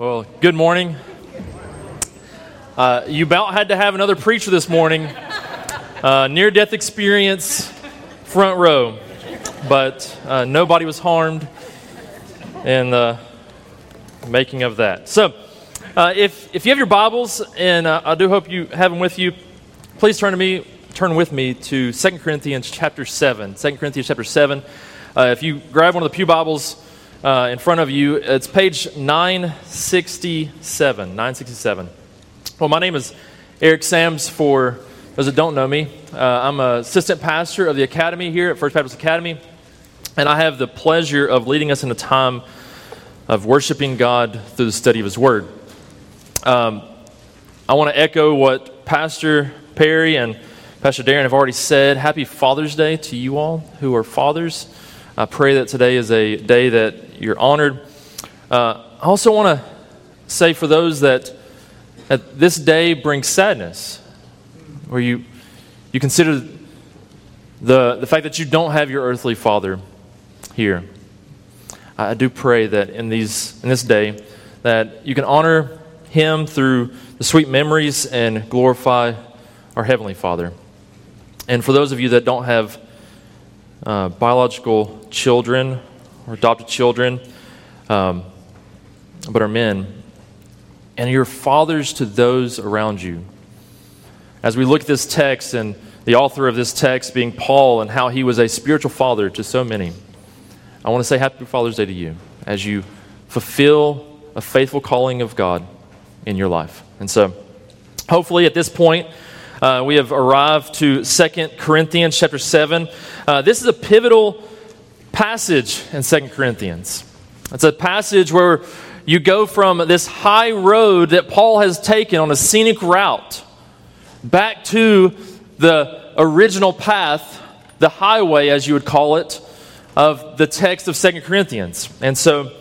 Well, good morning. Uh, you about had to have another preacher this morning. Uh, Near death experience, front row. But uh, nobody was harmed in the making of that. So, uh, if, if you have your Bibles, and uh, I do hope you have them with you, please turn to me, turn with me to 2 Corinthians chapter 7. 2 Corinthians chapter 7. Uh, if you grab one of the Pew Bibles uh, in front of you, it's page 967. 967. Well, my name is Eric Sams. For those that don't know me, uh, I'm an assistant pastor of the academy here at First Baptist Academy, and I have the pleasure of leading us in a time of worshiping God through the study of His Word. Um, I want to echo what Pastor Perry and Pastor Darren have already said. Happy Father's Day to you all who are fathers. I pray that today is a day that you're honored. Uh, I also want to say for those that, that this day brings sadness, where you, you consider the, the fact that you don't have your earthly father here. I do pray that in, these, in this day that you can honor him through the sweet memories and glorify our Heavenly Father. And for those of you that don't have uh, biological children or adopted children, um, but are men, and you're fathers to those around you. As we look at this text and the author of this text being Paul and how he was a spiritual father to so many, I want to say Happy Father's Day to you as you fulfill a faithful calling of God in your life. And so, hopefully, at this point, uh, we have arrived to Second Corinthians chapter 7. Uh, this is a pivotal passage in Second Corinthians. It's a passage where you go from this high road that Paul has taken on a scenic route back to the original path, the highway, as you would call it, of the text of Second Corinthians. And so,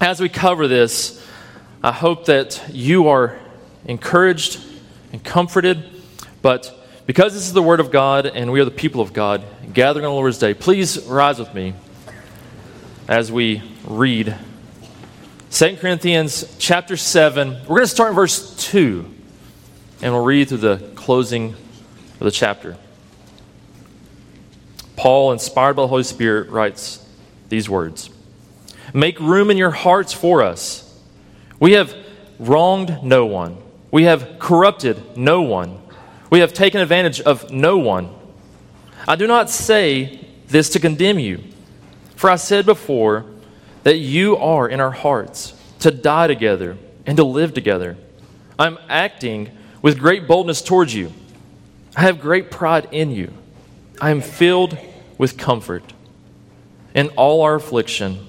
as we cover this, I hope that you are encouraged and comforted but because this is the Word of God and we are the people of God gathering on the Lord's Day, please rise with me as we read 2 Corinthians chapter 7. We're going to start in verse 2 and we'll read through the closing of the chapter. Paul, inspired by the Holy Spirit, writes these words Make room in your hearts for us. We have wronged no one, we have corrupted no one. We have taken advantage of no one. I do not say this to condemn you, for I said before that you are in our hearts to die together and to live together. I'm acting with great boldness towards you. I have great pride in you. I am filled with comfort. In all our affliction,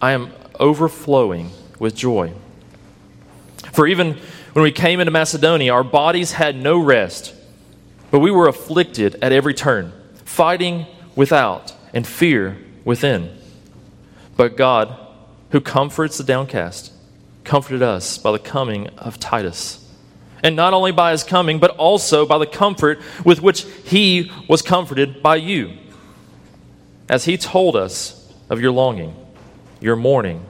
I am overflowing with joy. For even when we came into Macedonia, our bodies had no rest, but we were afflicted at every turn, fighting without and fear within. But God, who comforts the downcast, comforted us by the coming of Titus. And not only by his coming, but also by the comfort with which he was comforted by you. As he told us of your longing, your mourning,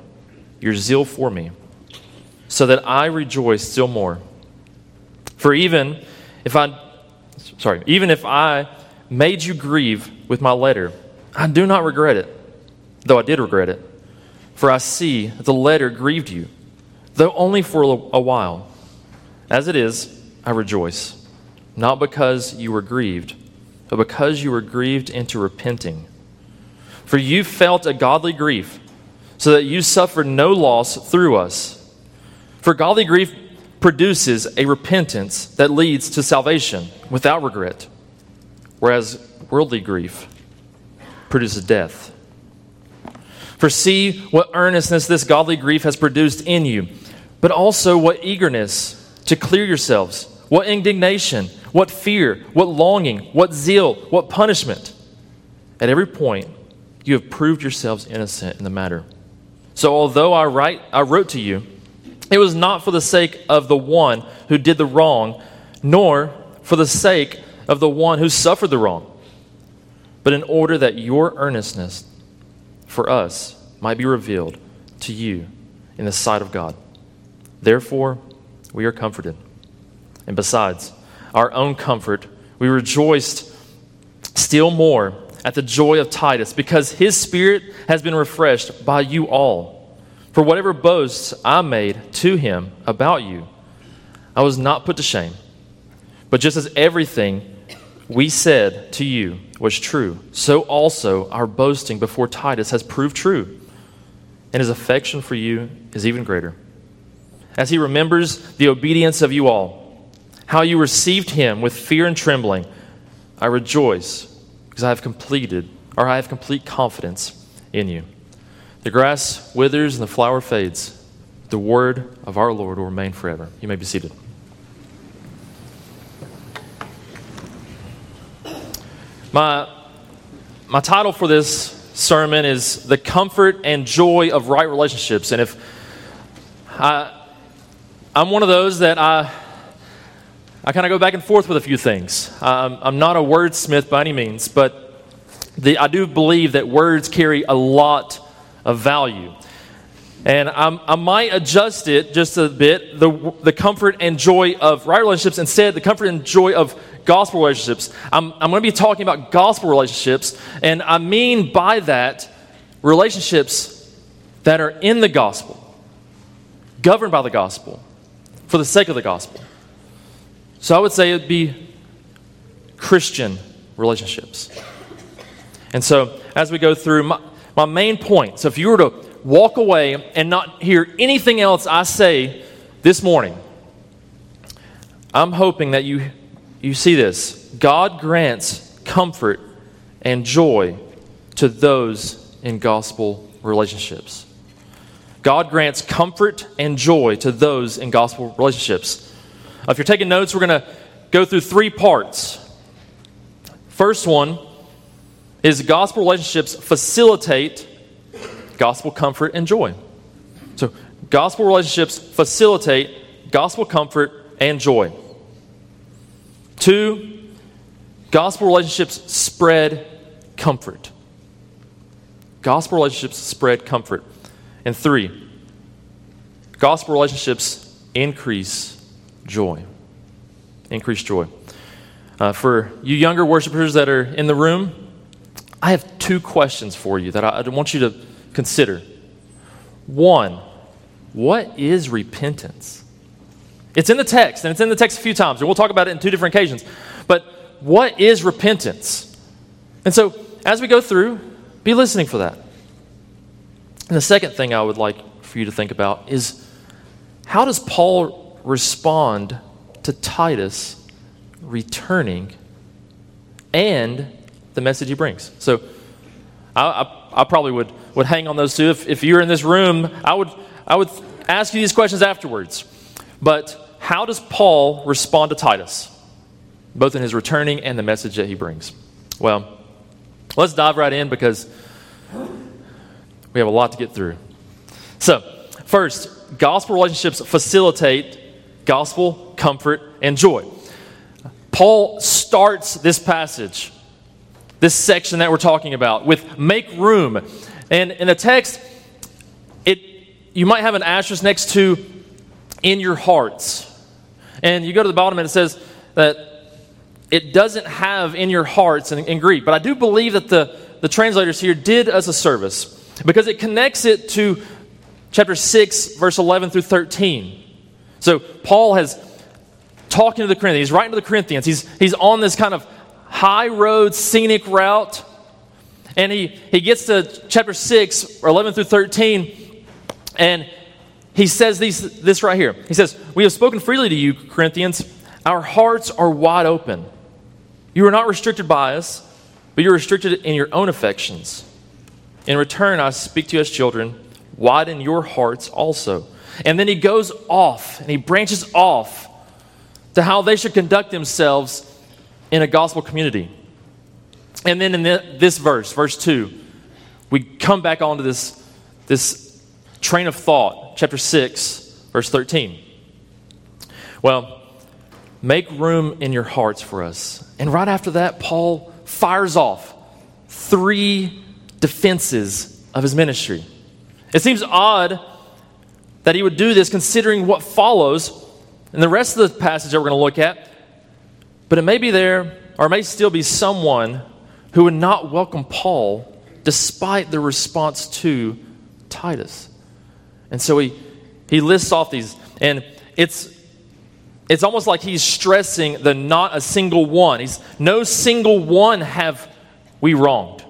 your zeal for me so that I rejoice still more. For even if I, sorry, even if I made you grieve with my letter, I do not regret it, though I did regret it. For I see that the letter grieved you, though only for a while. As it is, I rejoice, not because you were grieved, but because you were grieved into repenting. For you felt a godly grief, so that you suffered no loss through us. For godly grief produces a repentance that leads to salvation without regret, whereas worldly grief produces death. For see what earnestness this godly grief has produced in you, but also what eagerness to clear yourselves, what indignation, what fear, what longing, what zeal, what punishment. At every point, you have proved yourselves innocent in the matter. So although I write I wrote to you, it was not for the sake of the one who did the wrong, nor for the sake of the one who suffered the wrong, but in order that your earnestness for us might be revealed to you in the sight of God. Therefore, we are comforted. And besides our own comfort, we rejoiced still more at the joy of Titus, because his spirit has been refreshed by you all. For whatever boasts I made to him about you, I was not put to shame. But just as everything we said to you was true, so also our boasting before Titus has proved true, and his affection for you is even greater. As he remembers the obedience of you all, how you received him with fear and trembling, I rejoice because I have completed, or I have complete confidence in you. The grass withers and the flower fades. The word of our Lord will remain forever. You may be seated. My, my title for this sermon is The Comfort and Joy of Right Relationships. And if I, I'm one of those that I, I kind of go back and forth with a few things. Um, I'm not a wordsmith by any means, but the, I do believe that words carry a lot of value. And I'm, i might adjust it just a bit the, the comfort and joy of right relationships instead, the comfort and joy of gospel relationships. I'm, I'm going to be talking about gospel relationships, and I mean by that relationships that are in the gospel, governed by the gospel, for the sake of the gospel. So I would say it'd be Christian relationships. And so as we go through, my, my main point so if you were to walk away and not hear anything else I say this morning, I'm hoping that you you see this. God grants comfort and joy to those in gospel relationships. God grants comfort and joy to those in gospel relationships. If you're taking notes, we're going to go through three parts. First one is gospel relationships facilitate gospel comfort and joy. So, gospel relationships facilitate gospel comfort and joy. Two, gospel relationships spread comfort. Gospel relationships spread comfort. And three, gospel relationships increase joy. Increase joy. Uh, for you younger worshipers that are in the room, I have two questions for you that I, I want you to consider. One, what is repentance? It's in the text, and it's in the text a few times, and we'll talk about it in two different occasions. But what is repentance? And so, as we go through, be listening for that. And the second thing I would like for you to think about is how does Paul respond to Titus returning and the message he brings? So, I, I, I probably would, would hang on those two. If, if you're in this room, I would, I would ask you these questions afterwards. But how does Paul respond to Titus, both in his returning and the message that he brings? Well, let's dive right in because we have a lot to get through. So, first, gospel relationships facilitate gospel comfort and joy. Paul starts this passage, this section that we're talking about, with make room. And in the text, it you might have an asterisk next to in your hearts. And you go to the bottom and it says that it doesn't have in your hearts in, in Greek. But I do believe that the, the translators here did us a service because it connects it to chapter 6, verse 11 through 13. So Paul has talking to the Corinthians, he's writing to the Corinthians. He's, he's on this kind of high road, scenic route. And he, he gets to chapter 6, or 11 through 13, and he says these, this right here. He says, We have spoken freely to you, Corinthians. Our hearts are wide open. You are not restricted by us, but you're restricted in your own affections. In return, I speak to you as children. Widen your hearts also. And then he goes off and he branches off to how they should conduct themselves in a gospel community. And then in this verse, verse 2, we come back onto this, this train of thought chapter 6, verse 13. Well, make room in your hearts for us. And right after that, Paul fires off three defenses of his ministry. It seems odd that he would do this considering what follows in the rest of the passage that we're going to look at. But it may be there, or it may still be someone who would not welcome Paul despite the response to Titus. And so he, he lists off these, and it's, it's almost like he's stressing the not a single one. He's no single one have we wronged.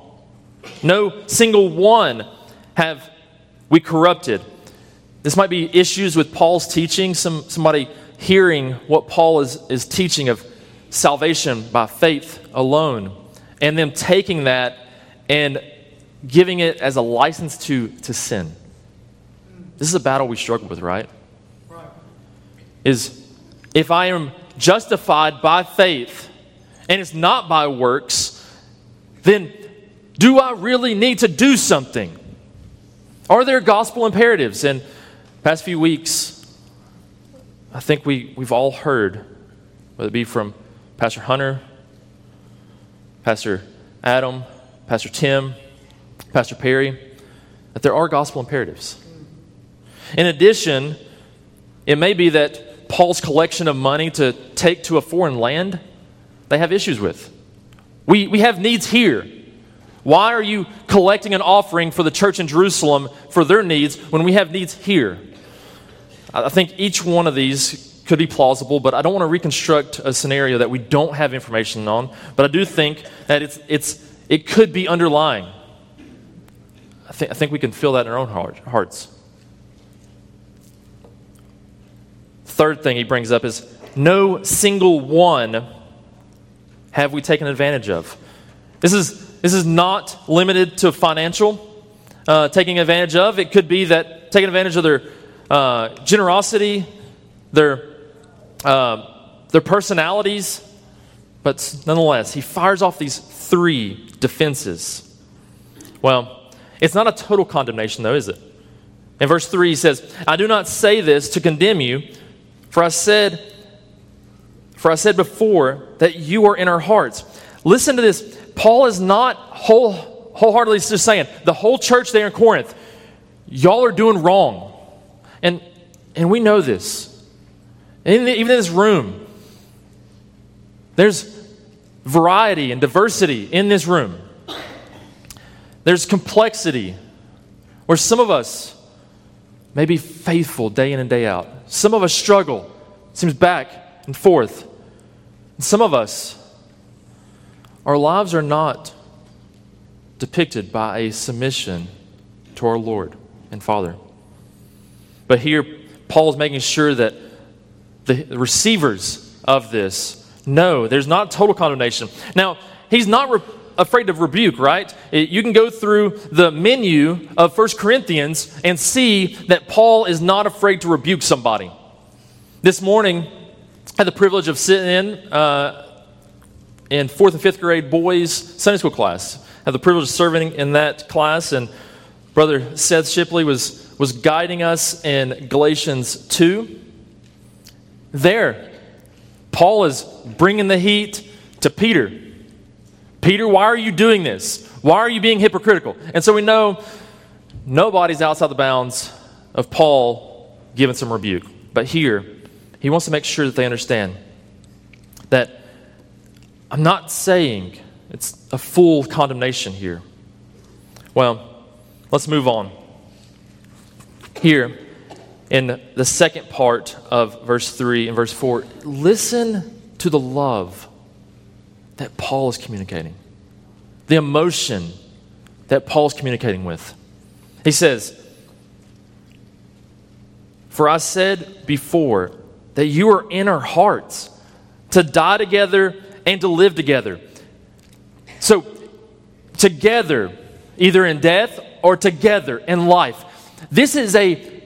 No single one have we corrupted. This might be issues with Paul's teaching, some, somebody hearing what Paul is, is teaching of salvation by faith alone, and them taking that and giving it as a license to, to sin. This is a battle we struggle with, right? right? Is if I am justified by faith and it's not by works, then do I really need to do something? Are there gospel imperatives? And past few weeks, I think we, we've all heard, whether it be from Pastor Hunter, Pastor Adam, Pastor Tim, Pastor Perry, that there are gospel imperatives. In addition, it may be that Paul's collection of money to take to a foreign land, they have issues with. We, we have needs here. Why are you collecting an offering for the church in Jerusalem for their needs when we have needs here? I think each one of these could be plausible, but I don't want to reconstruct a scenario that we don't have information on. But I do think that it's, it's, it could be underlying. I, th- I think we can feel that in our own heart, hearts. Third thing he brings up is no single one have we taken advantage of. This is, this is not limited to financial uh, taking advantage of. It could be that taking advantage of their uh, generosity, their, uh, their personalities. But nonetheless, he fires off these three defenses. Well, it's not a total condemnation, though, is it? In verse 3, he says, I do not say this to condemn you, for I said, for I said before that you are in our hearts. Listen to this. Paul is not whole, wholeheartedly just saying, the whole church there in Corinth, y'all are doing wrong. And, and we know this. Even in this room, there's variety and diversity in this room. There's complexity where some of us may be faithful day in and day out. Some of us struggle, seems back and forth. And some of us, our lives are not depicted by a submission to our Lord and Father. But here, Paul is making sure that the receivers of this no there's not total condemnation. Now, he's not re- afraid of rebuke, right? It, you can go through the menu of First Corinthians and see that Paul is not afraid to rebuke somebody. This morning, I had the privilege of sitting in uh, in fourth and fifth grade boys Sunday school class. I had the privilege of serving in that class, and Brother Seth Shipley was was guiding us in Galatians 2. There, Paul is bringing the heat to Peter. Peter, why are you doing this? Why are you being hypocritical? And so we know nobody's outside the bounds of Paul giving some rebuke. But here, he wants to make sure that they understand that I'm not saying it's a full condemnation here. Well, let's move on here in the second part of verse 3 and verse 4, listen to the love that Paul is communicating, the emotion that Paul's communicating with. He says, For I said before that you are in our hearts to die together and to live together. So, together, either in death or together in life. This is a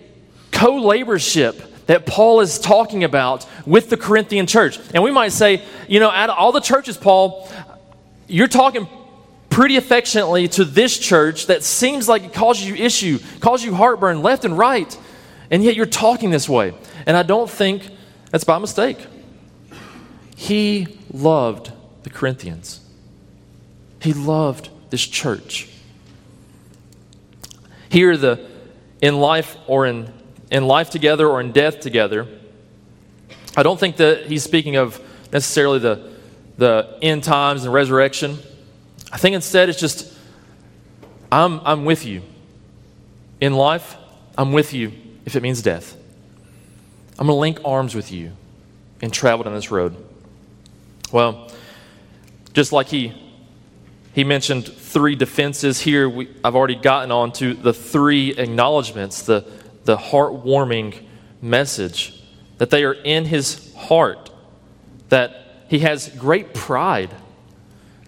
co laborship that Paul is talking about with the Corinthian church. And we might say, you know, out of all the churches, Paul, you're talking pretty affectionately to this church that seems like it causes you issue, causes you heartburn left and right, and yet you're talking this way. And I don't think that's by mistake. He loved the Corinthians, he loved this church. Here, the in life or in in life together or in death together, I don't think that he's speaking of necessarily the, the end times and resurrection. I think instead it's just, I'm, I'm with you. In life, I'm with you if it means death. I'm going to link arms with you and travel down this road. Well, just like he, he mentioned three defenses here, we, I've already gotten on to the three acknowledgments, the, the heartwarming message that they are in his heart, that he has great pride.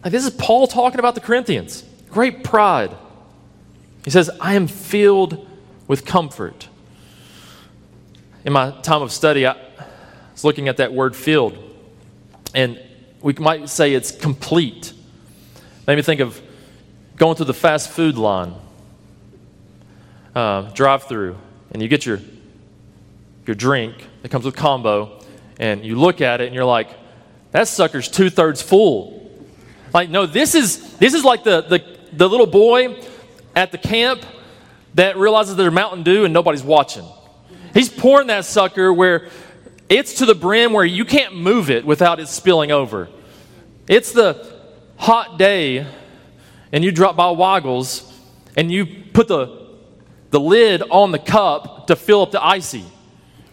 Like this is Paul talking about the Corinthians. Great pride. He says, I am filled with comfort. In my time of study, I was looking at that word filled, and we might say it's complete. Made me think of going through the fast food line, uh, drive through, and you get your, your drink that comes with combo, and you look at it and you're like, that sucker's two thirds full. Like, no, this is this is like the, the the little boy at the camp that realizes there's Mountain Dew and nobody's watching. He's pouring that sucker where it's to the brim where you can't move it without it spilling over. It's the hot day, and you drop by Waggles, and you put the, the lid on the cup to fill up the icy,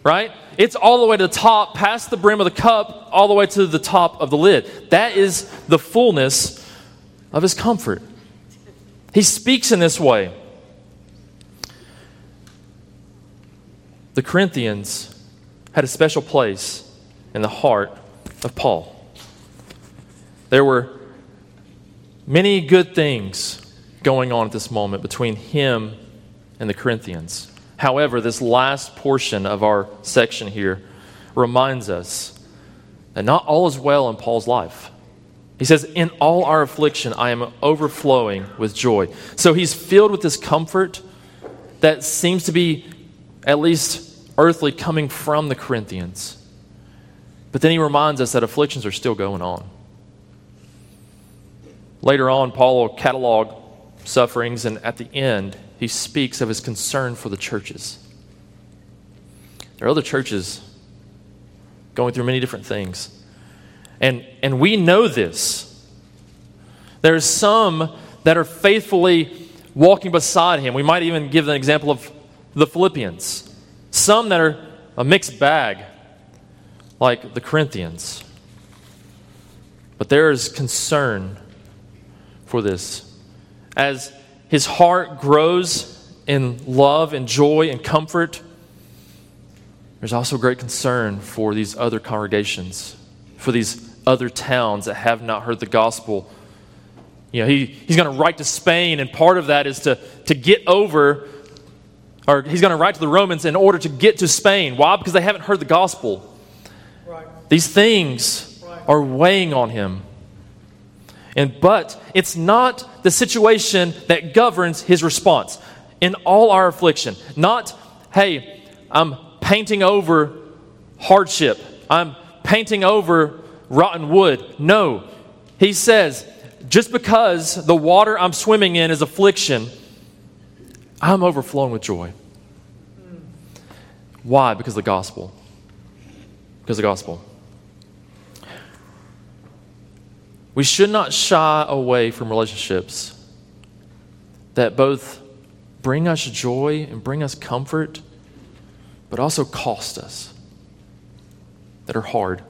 right? It's all the way to the top, past the brim of the cup, all the way to the top of the lid. That is the fullness of his comfort. He speaks in this way. The Corinthians had a special place in the heart of Paul. There were many good things going on at this moment between him and the Corinthians. However, this last portion of our section here reminds us that not all is well in Paul's life. He says, In all our affliction, I am overflowing with joy. So he's filled with this comfort that seems to be at least earthly coming from the Corinthians. But then he reminds us that afflictions are still going on. Later on, Paul will catalog sufferings, and at the end, he speaks of his concern for the churches. There are other churches going through many different things. And, and we know this. There are some that are faithfully walking beside him. We might even give an example of the Philippians. Some that are a mixed bag, like the Corinthians. But there is concern for this. As his heart grows in love and joy and comfort, there's also great concern for these other congregations, for these other towns that have not heard the gospel. You know, he, he's going to write to Spain, and part of that is to, to get over, or he's going to write to the Romans in order to get to Spain. Why? Because they haven't heard the gospel. Right. These things right. are weighing on him. And but it's not the situation that governs his response in all our affliction. Not, hey, I'm painting over hardship. I'm painting over rotten wood. No. He says, just because the water I'm swimming in is affliction, I'm overflowing with joy. Why? Because of the gospel. Because of the gospel. We should not shy away from relationships that both bring us joy and bring us comfort, but also cost us, that are hard,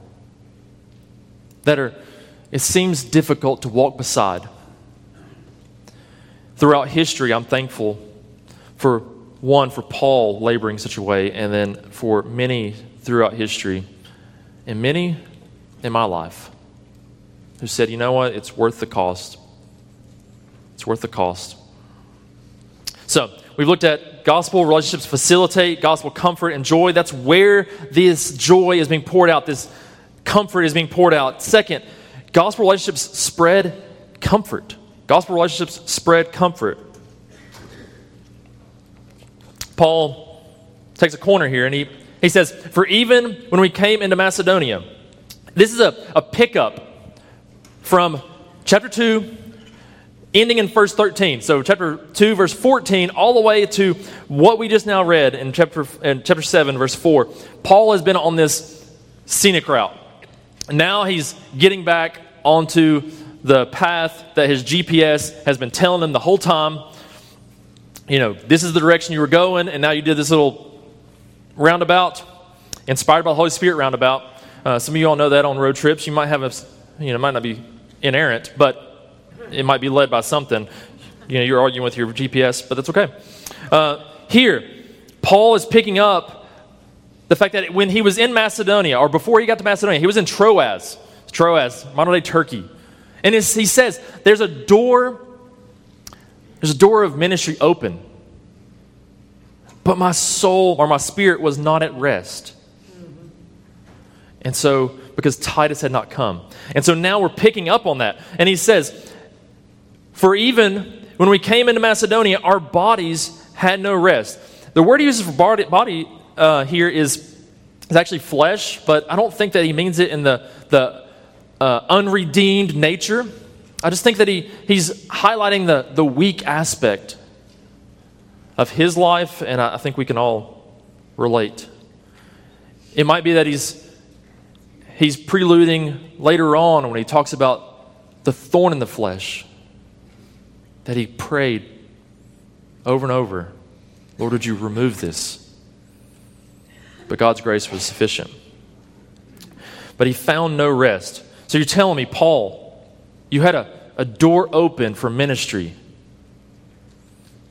that are, it seems difficult to walk beside. Throughout history, I'm thankful for one, for Paul laboring such a way, and then for many throughout history, and many in my life who said, you know what, it's worth the cost. It's worth the cost. So, we've looked at gospel relationships facilitate gospel comfort and joy. That's where this joy is being poured out, this comfort is being poured out. Second, gospel relationships spread comfort. Gospel relationships spread comfort. Paul takes a corner here and he, he says, For even when we came into Macedonia, this is a, a pickup from chapter 2 ending in verse 13. So, chapter 2, verse 14, all the way to what we just now read in chapter, in chapter 7, verse 4. Paul has been on this scenic route. Now he's getting back onto the path that his GPS has been telling him the whole time. You know, this is the direction you were going, and now you did this little roundabout, inspired by the Holy Spirit roundabout. Uh, some of you all know that on road trips. You might have a, you know, might not be inerrant, but it might be led by something. You know, you're arguing with your GPS, but that's okay. Uh, here, Paul is picking up the fact that when he was in Macedonia, or before he got to Macedonia, he was in Troas, Troas, modern day Turkey. And he says, there's a door, there's a door of ministry open. But my soul or my spirit was not at rest. And so, because Titus had not come. And so now we're picking up on that. And he says, for even when we came into Macedonia, our bodies had no rest. The word he uses for body, body uh, here is, is actually flesh, but I don't think that he means it in the, the uh, unredeemed nature. I just think that he, he's highlighting the, the weak aspect of his life, and I, I think we can all relate. It might be that he's, he's preluding later on when he talks about the thorn in the flesh that he prayed over and over Lord, would you remove this? But God's grace was sufficient. But he found no rest. So you're telling me, Paul, you had a, a door open for ministry,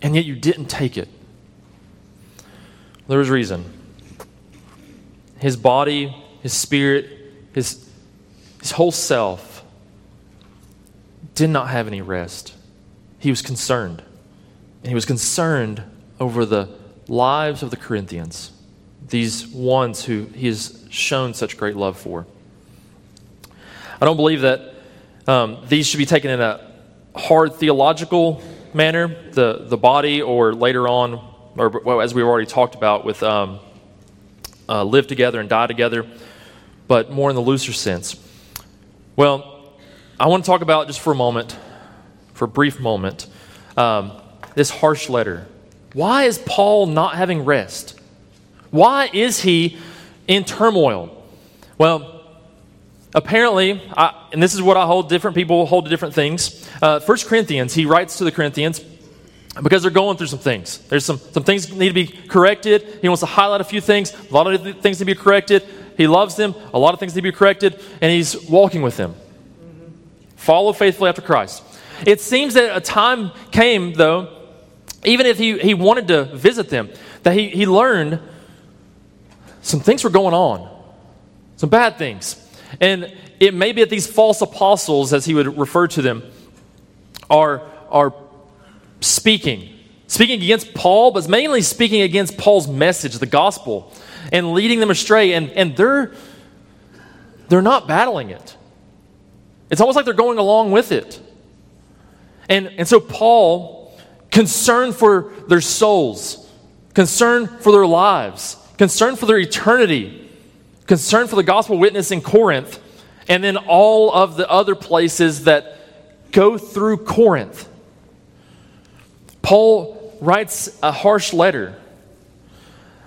and yet you didn't take it. There was reason. His body, his spirit, his, his whole self did not have any rest he was concerned. And he was concerned over the lives of the Corinthians, these ones who he has shown such great love for. I don't believe that um, these should be taken in a hard theological manner, the, the body, or later on, or well, as we've already talked about, with um, uh, live together and die together, but more in the looser sense. Well, I want to talk about just for a moment for a brief moment um, this harsh letter. Why is Paul not having rest? Why is he in turmoil? Well, apparently, I, and this is what I hold, different people hold to different things. Uh, 1 Corinthians, he writes to the Corinthians because they're going through some things. There's some, some things need to be corrected. He wants to highlight a few things. A lot of things need to be corrected. He loves them. A lot of things need to be corrected, and he's walking with them. Follow faithfully after Christ. It seems that a time came, though, even if he, he wanted to visit them, that he, he learned some things were going on, some bad things. And it may be that these false apostles, as he would refer to them, are, are speaking. Speaking against Paul, but mainly speaking against Paul's message, the gospel, and leading them astray. And, and they're, they're not battling it. It's almost like they're going along with it. And, and so, Paul, concerned for their souls, concerned for their lives, concerned for their eternity, concerned for the gospel witness in Corinth, and then all of the other places that go through Corinth. Paul writes a harsh letter.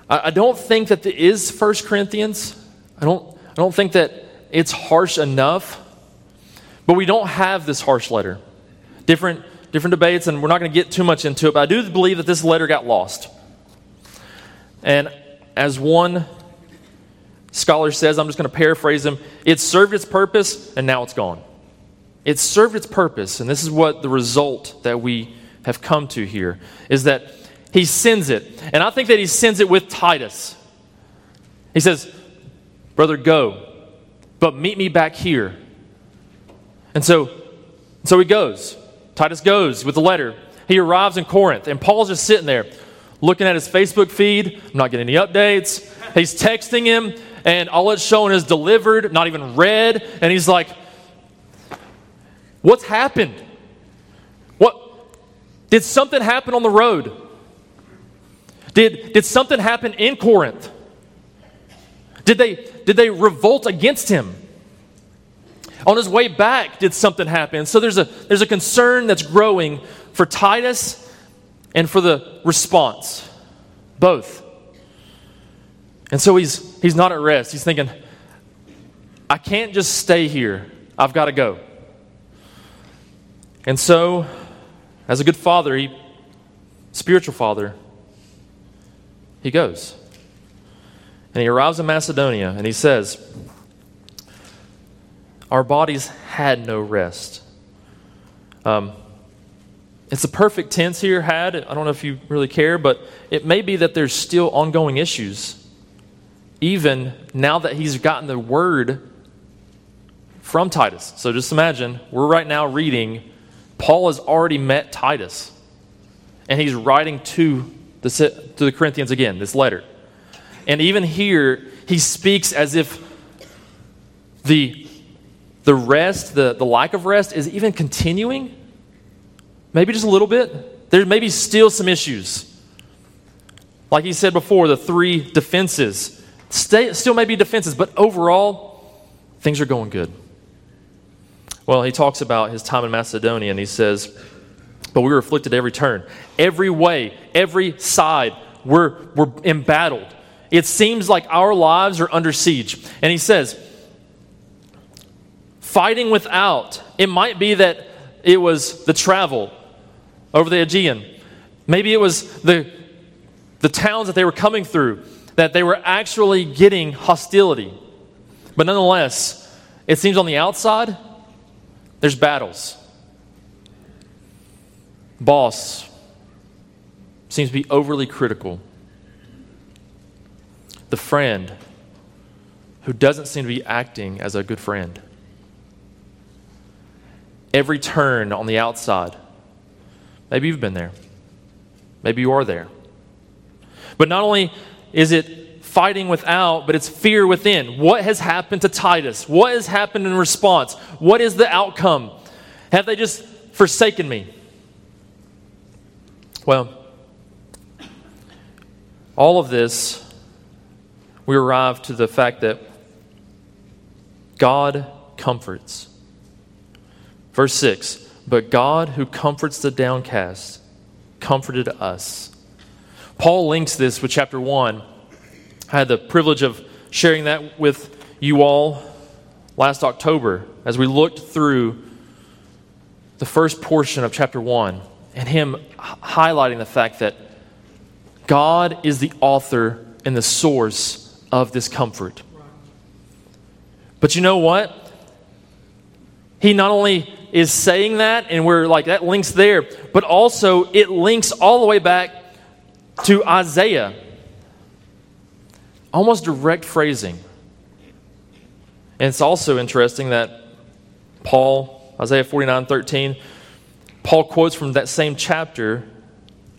I, don't think that it is First Corinthians. I don't, I don't think that it's harsh enough. But we don't have this harsh letter different, different debates, and we're not going to get too much into it, but I do believe that this letter got lost. And as one scholar says, I'm just going to paraphrase him it served its purpose, and now it's gone. It served its purpose, and this is what the result that we have come to here is that he sends it. And I think that he sends it with Titus. He says, Brother, go, but meet me back here. And so, so he goes. Titus goes with the letter. He arrives in Corinth, and Paul's just sitting there looking at his Facebook feed. I'm not getting any updates. He's texting him, and all it's showing is delivered, not even read. And he's like, What's happened? What? Did something happen on the road? Did, did something happen in Corinth? Did they, did they revolt against him? On his way back, did something happen? So there's a, there's a concern that's growing for Titus and for the response, both. And so he's, he's not at rest. He's thinking, I can't just stay here. I've got to go. And so, as a good father, he, spiritual father, he goes. And he arrives in Macedonia and he says, Our bodies had no rest. Um, it's a perfect tense here, had. I don't know if you really care, but it may be that there's still ongoing issues, even now that he's gotten the word from Titus. So just imagine, we're right now reading, Paul has already met Titus, and he's writing to to the Corinthians again, this letter. And even here, he speaks as if the, the rest, the, the lack of rest, is even continuing. Maybe just a little bit. There may be still some issues. Like he said before, the three defenses. Stay, still may be defenses, but overall, things are going good. Well, he talks about his time in Macedonia, and he says, But we were afflicted every turn. Every way, every side, we're, we're embattled. It seems like our lives are under siege. And he says, Fighting without, it might be that it was the travel over the Aegean. Maybe it was the, the towns that they were coming through, that they were actually getting hostility. But nonetheless, it seems on the outside, there's battles. Boss seems to be overly critical. The friend who doesn't seem to be acting as a good friend. Every turn on the outside. Maybe you've been there. Maybe you are there. But not only is it fighting without, but it's fear within. What has happened to Titus? What has happened in response? What is the outcome? Have they just forsaken me? Well, all of this, we arrive to the fact that God comforts. Verse 6 But God, who comforts the downcast, comforted us. Paul links this with chapter 1 I had the privilege of sharing that with you all last October as we looked through the first portion of chapter 1 and him highlighting the fact that God is the author and the source of this comfort. But you know what? He not only is saying that, and we're like, that links there, but also it links all the way back to Isaiah almost direct phrasing. And it's also interesting that Paul, Isaiah 49 13, Paul quotes from that same chapter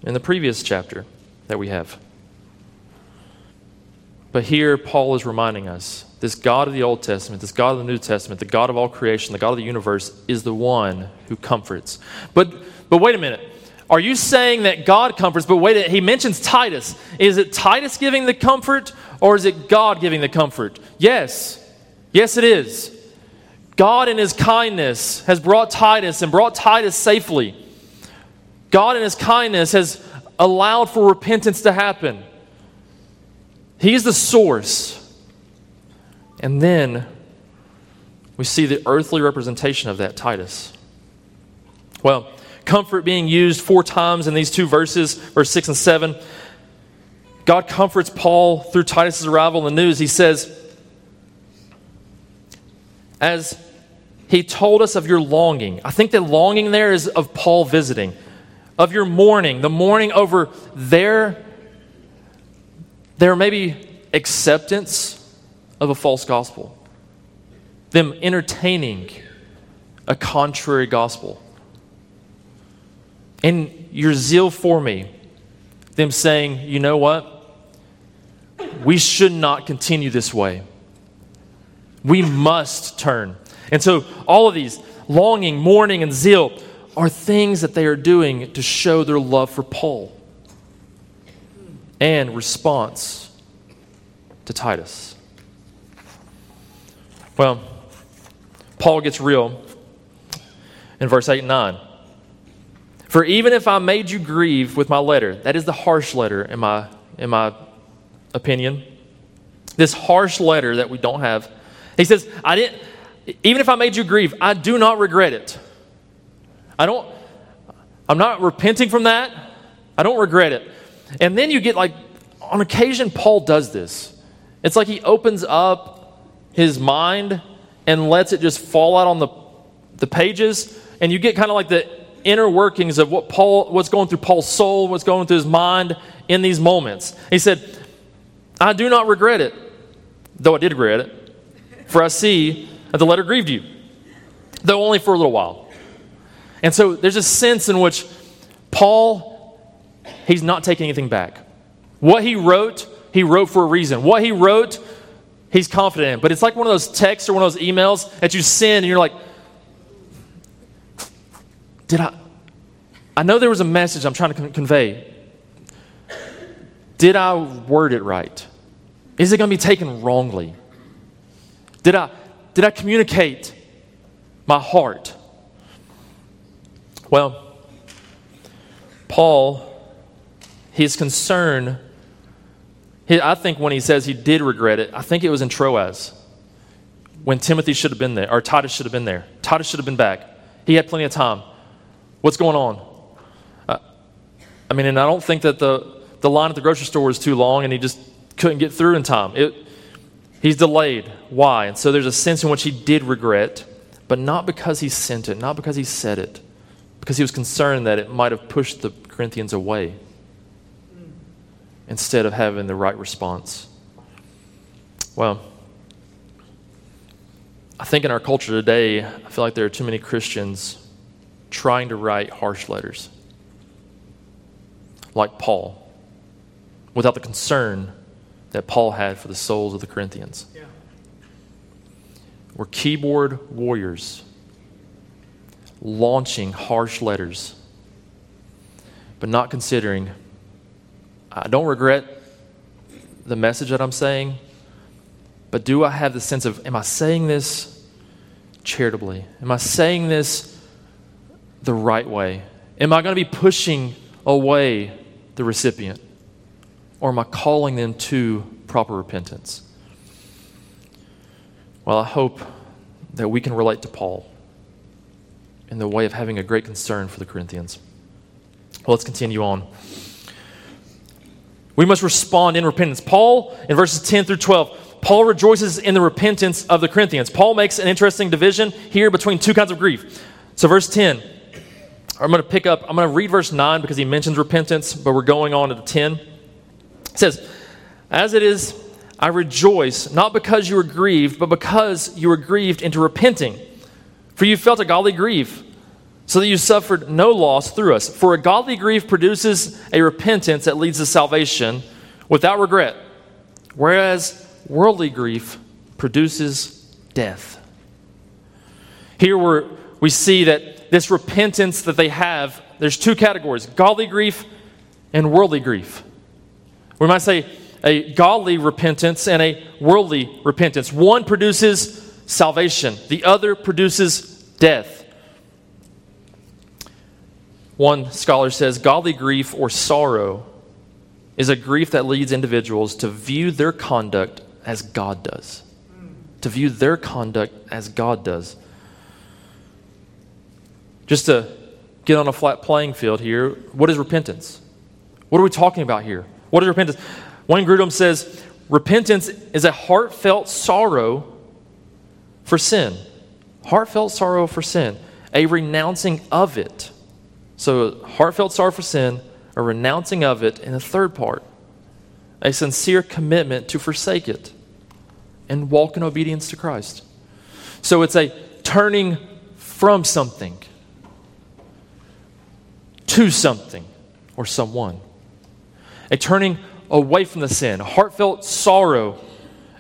in the previous chapter that we have. But here, Paul is reminding us this God of the Old Testament, this God of the New Testament, the God of all creation, the God of the universe, is the one who comforts. But, but wait a minute. Are you saying that God comforts? But wait, he mentions Titus. Is it Titus giving the comfort, or is it God giving the comfort? Yes. Yes, it is. God, in his kindness, has brought Titus and brought Titus safely. God, in his kindness, has allowed for repentance to happen. He's the source. And then we see the earthly representation of that, Titus. Well, comfort being used four times in these two verses, verse 6 and 7. God comforts Paul through Titus' arrival in the news. He says, As he told us of your longing, I think the longing there is of Paul visiting, of your mourning, the mourning over their, their maybe acceptance of a false gospel, them entertaining a contrary gospel. And your zeal for me, them saying, you know what? We should not continue this way. We must turn. And so, all of these longing, mourning, and zeal are things that they are doing to show their love for Paul and response to Titus. Well, Paul gets real in verse 8 and 9. For even if I made you grieve with my letter, that is the harsh letter in my, in my opinion. This harsh letter that we don't have. He says, I didn't, even if I made you grieve, I do not regret it. I don't, I'm not repenting from that. I don't regret it. And then you get like, on occasion, Paul does this. It's like he opens up his mind and lets it just fall out on the, the pages, and you get kind of like the inner workings of what Paul, what's going through Paul's soul, what's going through his mind in these moments. He said, I do not regret it, though I did regret it, for I see that the letter grieved you, though only for a little while. And so there's a sense in which Paul, he's not taking anything back. What he wrote, he wrote for a reason. What he wrote, he's confident in. But it's like one of those texts or one of those emails that you send and you're like, did I? I know there was a message I'm trying to convey. Did I word it right? Is it going to be taken wrongly? Did I, did I communicate my heart? Well, Paul, his concern, I think when he says he did regret it, I think it was in Troas when Timothy should have been there, or Titus should have been there. Titus should have been back. He had plenty of time. What's going on? Uh, I mean, and I don't think that the, the line at the grocery store was too long and he just couldn't get through in time. It, he's delayed. Why? And so there's a sense in which he did regret, but not because he sent it, not because he said it, because he was concerned that it might have pushed the Corinthians away instead of having the right response. Well, I think in our culture today, I feel like there are too many Christians trying to write harsh letters, like Paul, without the concern that Paul had for the souls of the Corinthians. Yeah. We're keyboard warriors launching harsh letters, but not considering. I don't regret the message that I'm saying, but do I have the sense of, am I saying this charitably? Am I saying this the right way? Am I going to be pushing away the recipient? Or am I calling them to proper repentance? Well, I hope that we can relate to Paul in the way of having a great concern for the Corinthians. Well, let's continue on. We must respond in repentance. Paul, in verses 10 through 12, Paul rejoices in the repentance of the Corinthians. Paul makes an interesting division here between two kinds of grief. So, verse 10 I'm going to pick up, I'm going to read verse 9 because he mentions repentance, but we're going on to the 10. It says, As it is, I rejoice, not because you were grieved, but because you were grieved into repenting. For you felt a godly grief, so that you suffered no loss through us. For a godly grief produces a repentance that leads to salvation without regret, whereas worldly grief produces death. Here we're, we see that this repentance that they have, there's two categories godly grief and worldly grief. We might say a godly repentance and a worldly repentance. One produces salvation, the other produces death. One scholar says godly grief or sorrow is a grief that leads individuals to view their conduct as God does. To view their conduct as God does. Just to get on a flat playing field here, what is repentance? What are we talking about here? What is repentance? Wayne Grudem says repentance is a heartfelt sorrow for sin. Heartfelt sorrow for sin, a renouncing of it. So, heartfelt sorrow for sin, a renouncing of it, and the third part, a sincere commitment to forsake it and walk in obedience to Christ. So, it's a turning from something to something or someone. A turning away from the sin, a heartfelt sorrow,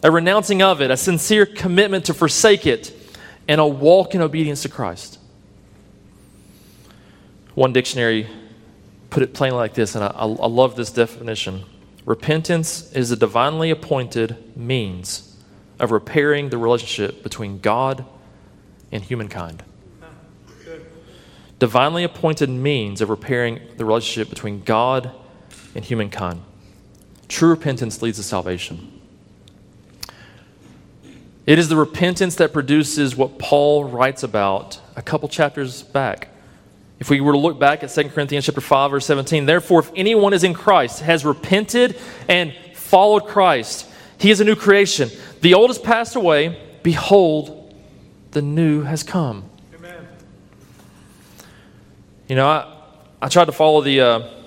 a renouncing of it, a sincere commitment to forsake it, and a walk in obedience to Christ. One dictionary put it plainly like this, and I, I love this definition Repentance is a divinely appointed means of repairing the relationship between God and humankind. Divinely appointed means of repairing the relationship between God and humankind. True repentance leads to salvation. It is the repentance that produces what Paul writes about a couple chapters back. If we were to look back at 2 Corinthians chapter 5 verse 17, therefore if anyone is in Christ, has repented and followed Christ, he is a new creation. The old has passed away, behold, the new has come. Amen. You know, I, I tried to follow the uh,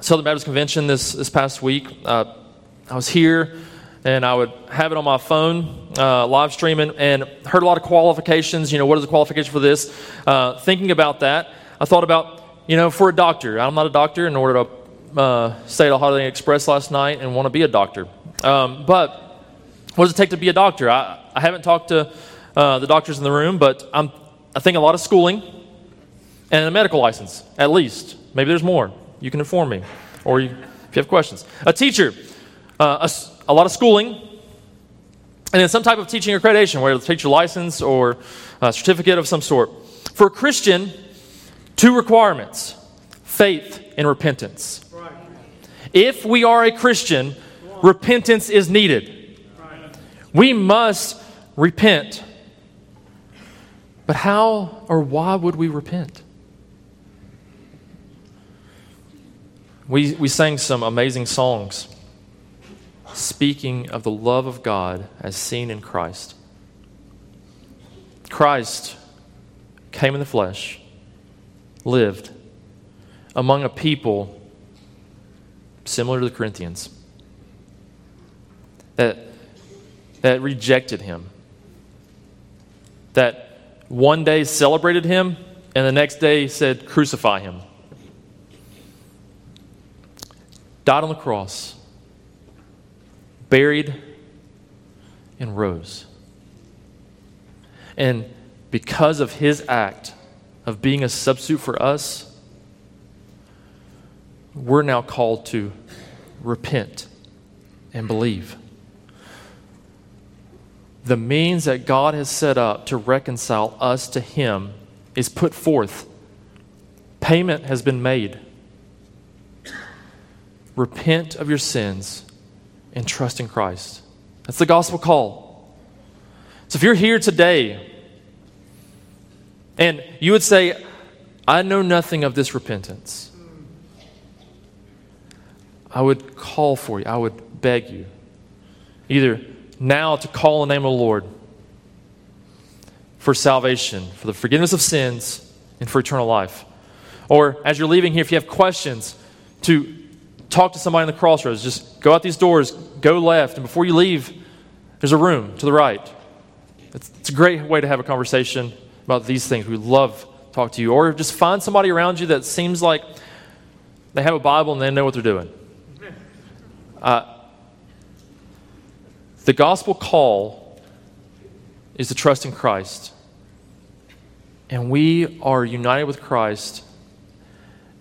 Southern Baptist Convention this, this past week. Uh, I was here and I would have it on my phone, uh, live streaming, and heard a lot of qualifications. You know, what is the qualification for this? Uh, thinking about that, I thought about, you know, for a doctor. I'm not a doctor, in order to uh, stay at a Holiday Express last night and want to be a doctor. Um, but what does it take to be a doctor? I, I haven't talked to uh, the doctors in the room, but I'm, I think a lot of schooling and a medical license, at least. Maybe there's more. You can inform me, or you, if you have questions. A teacher, uh, a a lot of schooling, and then some type of teaching accreditation, whether it's teacher license or a certificate of some sort. For a Christian, two requirements faith and repentance. If we are a Christian, repentance is needed. We must repent. But how or why would we repent? We, we sang some amazing songs speaking of the love of God as seen in Christ. Christ came in the flesh, lived among a people similar to the Corinthians that, that rejected him, that one day celebrated him and the next day said, Crucify him. Died on the cross buried, and rose. And because of his act of being a substitute for us, we're now called to repent and believe. The means that God has set up to reconcile us to Him is put forth. Payment has been made. Repent of your sins and trust in Christ. That's the gospel call. So if you're here today and you would say, I know nothing of this repentance, I would call for you, I would beg you, either now to call the name of the Lord for salvation, for the forgiveness of sins, and for eternal life. Or as you're leaving here, if you have questions, to talk to somebody in the crossroads. Just go out these doors, go left, and before you leave, there's a room to the right. It's, it's a great way to have a conversation about these things. We love to talk to you. Or just find somebody around you that seems like they have a Bible and they know what they're doing. Uh, the gospel call is to trust in Christ. And we are united with Christ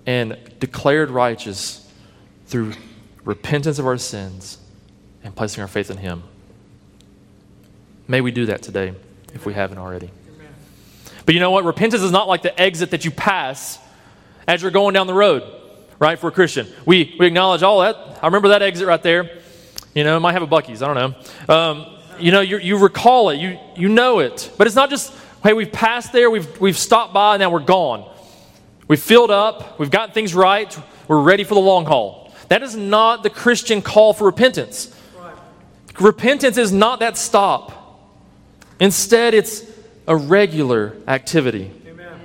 and declared righteous through repentance of our sins and placing our faith in Him. May we do that today if we haven't already. But you know what? Repentance is not like the exit that you pass as you're going down the road, right? For a Christian, we, we acknowledge all that. I remember that exit right there. You know, it might have a Buc-ee's. I don't know. Um, you know, you, you recall it. You, you know it. But it's not just, hey, we've passed there, we've, we've stopped by, and now we're gone. We've filled up, we've gotten things right, we're ready for the long haul. That is not the Christian call for repentance. Right. Repentance is not that stop. Instead, it's a regular activity. Amen.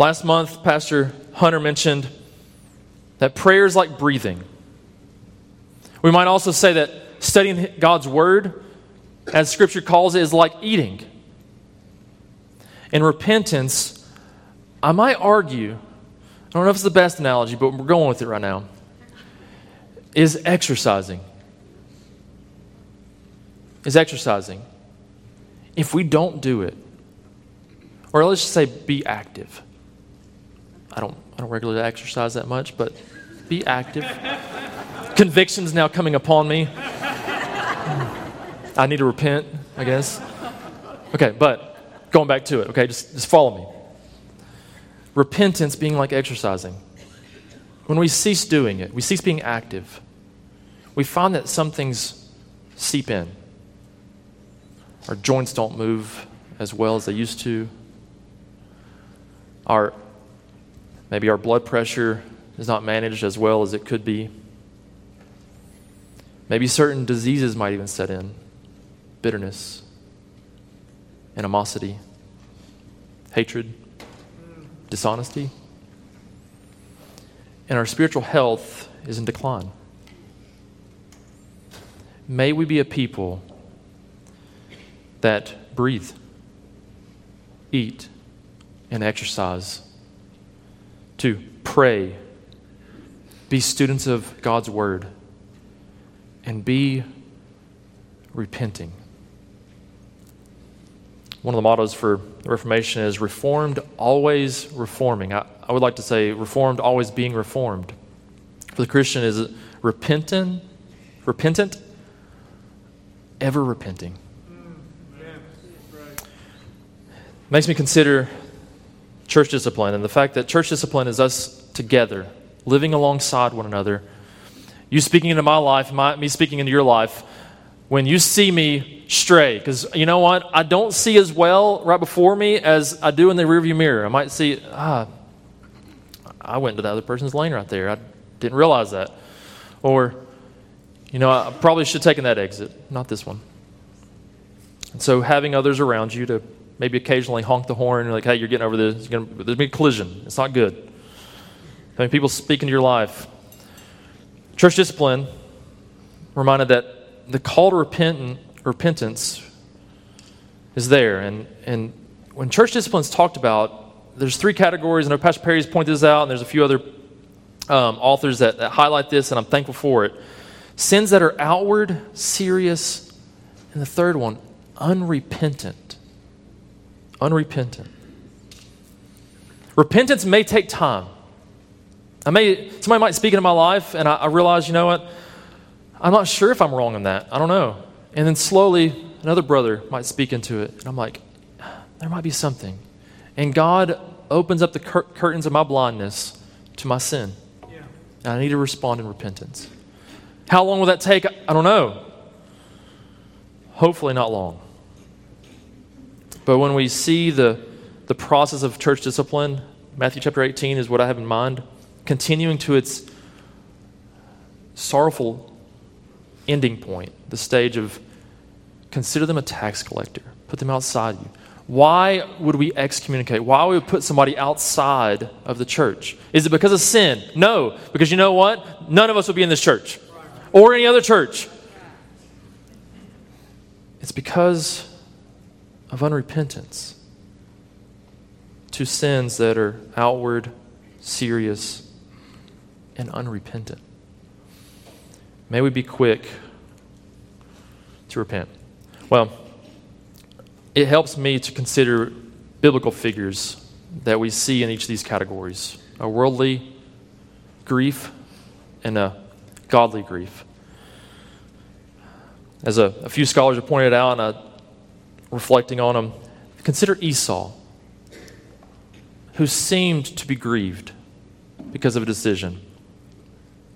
Last month, Pastor Hunter mentioned that prayer is like breathing. We might also say that studying God's Word, as Scripture calls it, is like eating. And repentance, I might argue, I don't know if it's the best analogy, but we're going with it right now, is exercising. Is exercising. If we don't do it, or let's just say be active. I don't, I don't regularly exercise that much, but be active. Conviction's now coming upon me. I need to repent, I guess. Okay, but going back to it, okay, just, just follow me. Repentance being like exercising. When we cease doing it, we cease being active, we find that some things seep in. Our joints don't move as well as they used to. Our maybe our blood pressure is not managed as well as it could be. Maybe certain diseases might even set in. Bitterness, animosity, hatred, dishonesty. And our spiritual health is in decline. May we be a people that breathe, eat, and exercise, to pray, be students of God's Word, and be repenting. One of the mottos for the Reformation is Reformed, always reforming. I, I would like to say Reformed, always being reformed. For the Christian, is repentant, repentant, ever repenting. Makes me consider church discipline and the fact that church discipline is us together, living alongside one another. You speaking into my life, my, me speaking into your life. When you see me stray, because you know what? I don't see as well right before me as I do in the rearview mirror. I might see, ah, I went into the other person's lane right there. I didn't realize that. Or, you know, I probably should have taken that exit, not this one. And so having others around you to maybe occasionally honk the horn, like, hey, you're getting over this, gonna, there's be a collision. It's not good. Having people speak into your life. Church discipline reminded that the call to repentance is there. And, and when church discipline is talked about, there's three categories. I know Pastor Perry's pointed this out, and there's a few other um, authors that, that highlight this, and I'm thankful for it. Sins that are outward, serious, and the third one, unrepentant. Unrepentant. Repentance may take time. I may somebody might speak into my life, and I, I realize, you know what? I'm not sure if I'm wrong in that. I don't know. And then slowly, another brother might speak into it, and I'm like, there might be something. And God opens up the cur- curtains of my blindness to my sin. Yeah. And I need to respond in repentance. How long will that take? I don't know. Hopefully, not long. But when we see the, the process of church discipline, Matthew chapter 18 is what I have in mind, continuing to its sorrowful ending point, the stage of consider them a tax collector, put them outside you. Why would we excommunicate? Why would we put somebody outside of the church? Is it because of sin? No, because you know what? None of us would be in this church or any other church. It's because of unrepentance to sins that are outward, serious, and unrepentant. May we be quick to repent. Well, it helps me to consider biblical figures that we see in each of these categories a worldly grief and a godly grief. As a, a few scholars have pointed out, and I, reflecting on them, consider Esau, who seemed to be grieved because of a decision.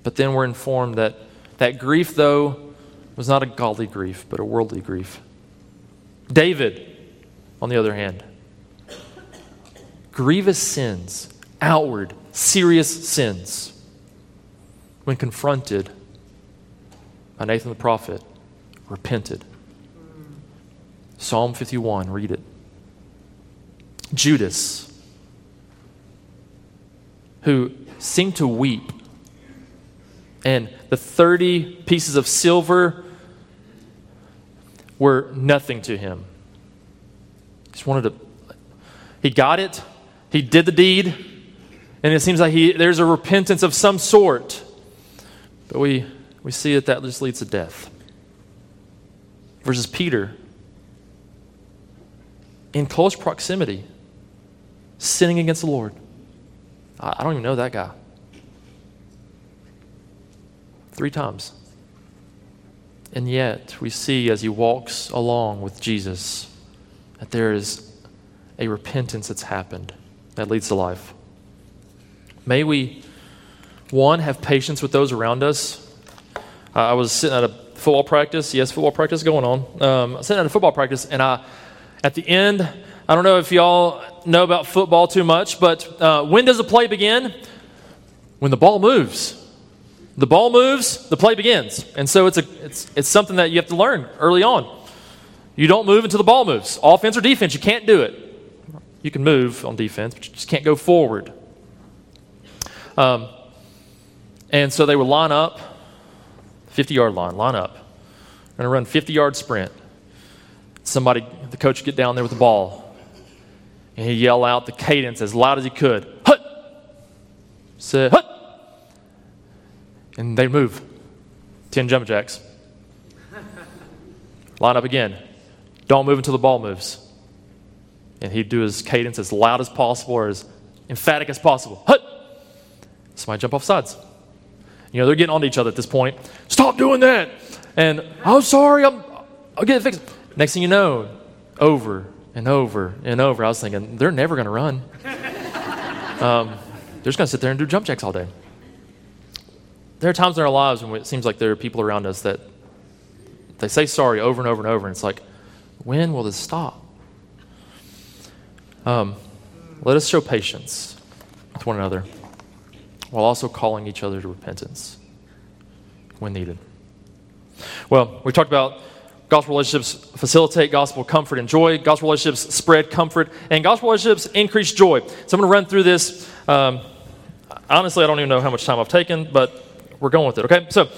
But then we're informed that that grief, though, was not a godly grief, but a worldly grief. David, on the other hand, grievous sins, outward, serious sins, when confronted by Nathan the prophet, repented. Psalm 51, read it. Judas, who seemed to weep, and the 30 pieces of silver were nothing to him. He Just wanted to, he got it, he did the deed, and it seems like he, there's a repentance of some sort. But we, we see that that just leads to death. Versus Peter, in close proximity, sinning against the Lord. I, I don't even know that guy. Three times. And yet, we see as he walks along with Jesus that there is a repentance that's happened that leads to life. May we, one, have patience with those around us. Uh, I was sitting at a football practice. Yes, football practice going on. Um, I was sitting at a football practice, and I, at the end, I don't know if y'all know about football too much, but uh, when does the play begin? When the ball moves. The ball moves, the play begins. And so it's, a, it's, it's something that you have to learn early on. You don't move until the ball moves. Offense or defense, you can't do it. You can move on defense, but you just can't go forward. Um, and so they would line up, 50 yard line, line up. We're going to run 50 yard sprint. Somebody, the coach get down there with the ball, and he'd yell out the cadence as loud as he could. Hut! Say, hut! And they'd move. 10 jump jacks. Line up again. Don't move until the ball moves. And he'd do his cadence as loud as possible or as emphatic as possible. Hut! Somebody jump off sides. You know, they're getting on to each other at this point. Stop doing that! And I'm sorry, I'm, I'll get it fixed. Next thing you know, over and over and over, I was thinking, they're never going to run. um, they're just going to sit there and do jump jacks all day. There are times in our lives when it seems like there are people around us that they say sorry over and over and over, and it's like, when will this stop? Um, let us show patience with one another while also calling each other to repentance when needed. Well, we talked about gospel relationships facilitate gospel comfort and joy, gospel relationships spread comfort, and gospel relationships increase joy. So I'm going to run through this. Um, honestly, I don't even know how much time I've taken, but we're going with it, okay? So,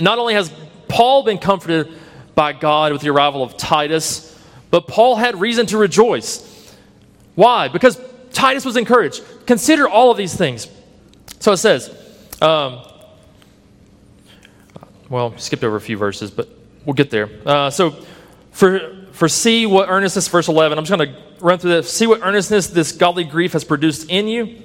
not only has Paul been comforted by God with the arrival of Titus, but Paul had reason to rejoice. Why? Because Titus was encouraged. Consider all of these things. So it says, um, well, skipped over a few verses, but we'll get there. Uh, so for, for see what earnestness, verse 11, I'm just going to run through this. See what earnestness this godly grief has produced in you,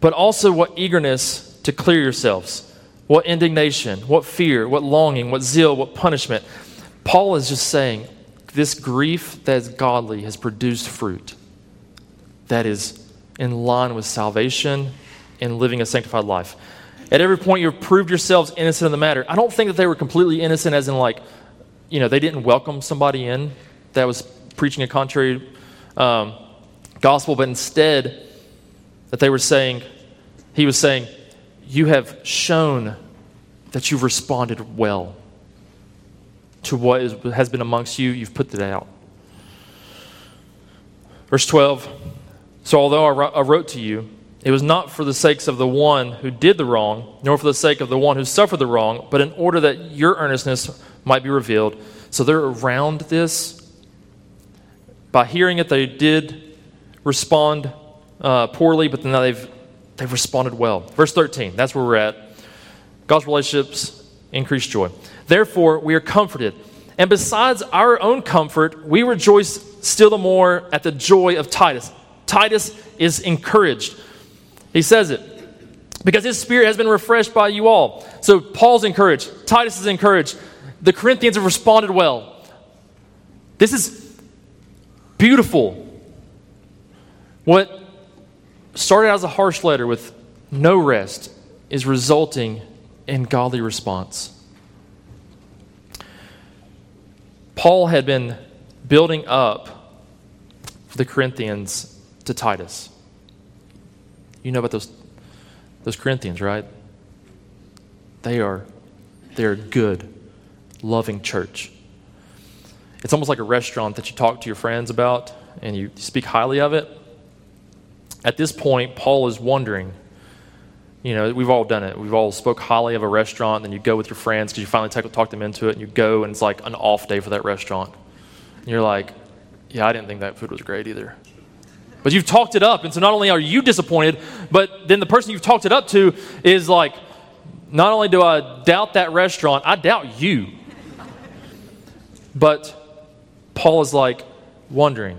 but also what eagerness to clear yourselves. What indignation, what fear, what longing, what zeal, what punishment. Paul is just saying this grief that is godly has produced fruit that is in line with salvation and living a sanctified life. At every point, you've proved yourselves innocent of the matter. I don't think that they were completely innocent, as in, like, you know, they didn't welcome somebody in that was preaching a contrary um, gospel, but instead, that they were saying, he was saying, You have shown that you've responded well to what is, has been amongst you, you've put that out. Verse 12 So, although I wrote to you, it was not for the sakes of the one who did the wrong, nor for the sake of the one who suffered the wrong, but in order that your earnestness might be revealed. So they're around this. By hearing it, they did respond uh, poorly, but now they've, they've responded well. Verse 13, that's where we're at. God's relationships increase joy. Therefore, we are comforted. And besides our own comfort, we rejoice still the more at the joy of Titus. Titus is encouraged. He says it because his spirit has been refreshed by you all. So Paul's encouraged, Titus is encouraged, the Corinthians have responded well. This is beautiful. What started out as a harsh letter with no rest is resulting in godly response. Paul had been building up the Corinthians to Titus. You know about those, those Corinthians, right? They are, they are a good, loving church. It's almost like a restaurant that you talk to your friends about and you speak highly of it. At this point, Paul is wondering, you know, we've all done it. We've all spoke highly of a restaurant, then you go with your friends because you finally talk, talk them into it, and you go, and it's like an off day for that restaurant. And you're like, yeah, I didn't think that food was great either. But you've talked it up. And so not only are you disappointed, but then the person you've talked it up to is like, not only do I doubt that restaurant, I doubt you. But Paul is like wondering,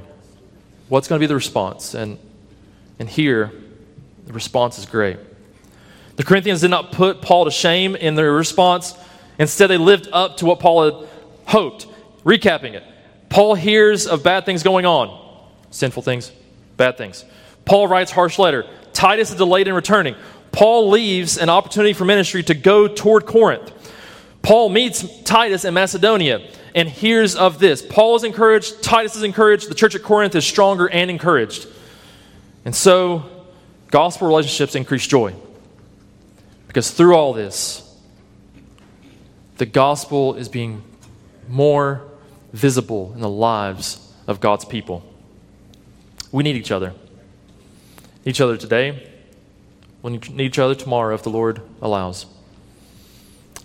what's going to be the response? And, and here, the response is great. The Corinthians did not put Paul to shame in their response. Instead, they lived up to what Paul had hoped. Recapping it Paul hears of bad things going on sinful things, bad things. Paul writes harsh letter. Titus is delayed in returning. Paul leaves an opportunity for ministry to go toward Corinth. Paul meets Titus in Macedonia and hears of this. Paul is encouraged, Titus is encouraged, the church at Corinth is stronger and encouraged. And so, gospel relationships increase joy. Because through all this, the gospel is being more visible in the lives of God's people. We need each other. Each other today. We'll need each other tomorrow if the Lord allows.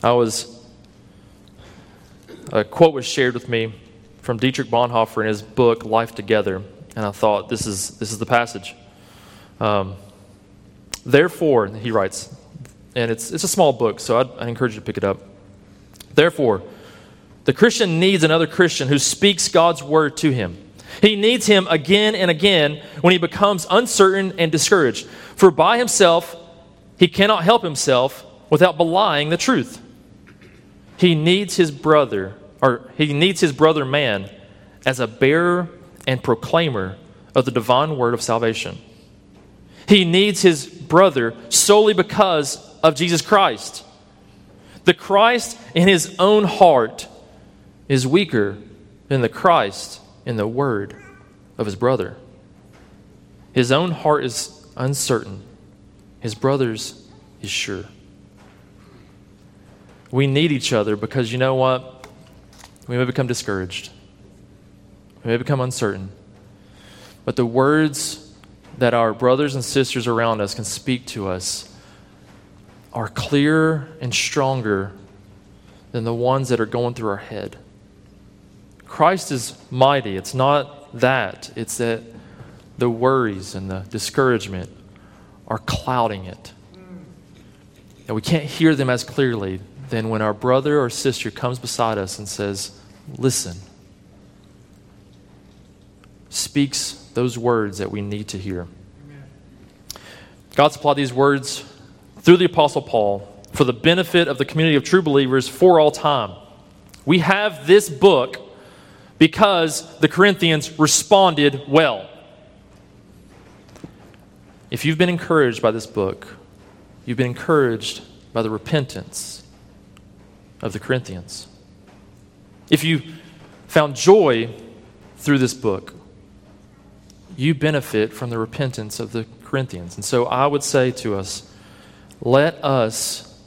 I was, a quote was shared with me from Dietrich Bonhoeffer in his book, Life Together, and I thought, this is, this is the passage. Um, Therefore, he writes, and it's, it's a small book, so I'd, i encourage you to pick it up. Therefore, the Christian needs another Christian who speaks God's word to him. He needs him again and again when he becomes uncertain and discouraged. For by himself, he cannot help himself without belying the truth. He needs his brother, or he needs his brother man as a bearer and proclaimer of the divine word of salvation. He needs his brother solely because of Jesus Christ. The Christ in his own heart is weaker than the Christ in the word of his brother. His own heart is uncertain, his brother's is sure. We need each other because you know what? We may become discouraged, we may become uncertain. But the words that our brothers and sisters around us can speak to us are clearer and stronger than the ones that are going through our head. Christ is mighty. It's not that, it's that the worries and the discouragement are clouding it. And we can't hear them as clearly than when our brother or sister comes beside us and says, Listen, speaks those words that we need to hear. God supplied these words through the Apostle Paul for the benefit of the community of true believers for all time. We have this book because the Corinthians responded well. If you've been encouraged by this book, you've been encouraged by the repentance of the Corinthians. If you found joy through this book, you benefit from the repentance of the Corinthians. And so I would say to us, let us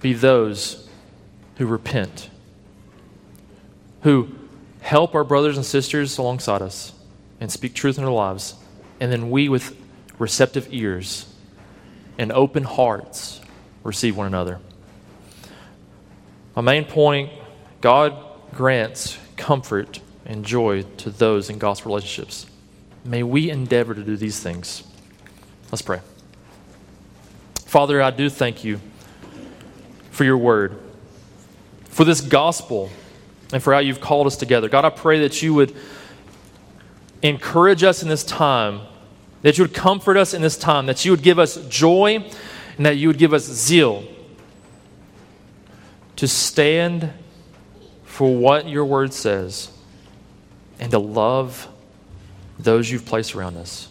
be those who repent, who help our brothers and sisters alongside us and speak truth in our lives. And then we, with receptive ears and open hearts, receive one another. My main point God grants comfort and joy to those in gospel relationships. May we endeavor to do these things. Let's pray. Father, I do thank you for your word, for this gospel, and for how you've called us together. God, I pray that you would encourage us in this time, that you would comfort us in this time, that you would give us joy, and that you would give us zeal to stand for what your word says and to love those you've placed around us.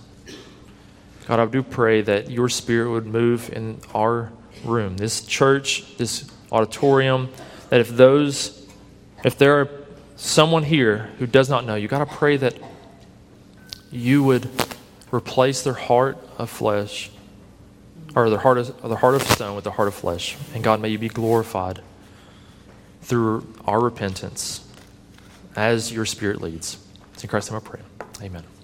God, I do pray that your spirit would move in our room, this church, this auditorium, that if those, if there are someone here who does not know you, God, I pray that you would replace their heart of flesh, or their heart of, their heart of stone with the heart of flesh. And God, may you be glorified through our repentance as your spirit leads. It's in Christ's name I pray. Amen.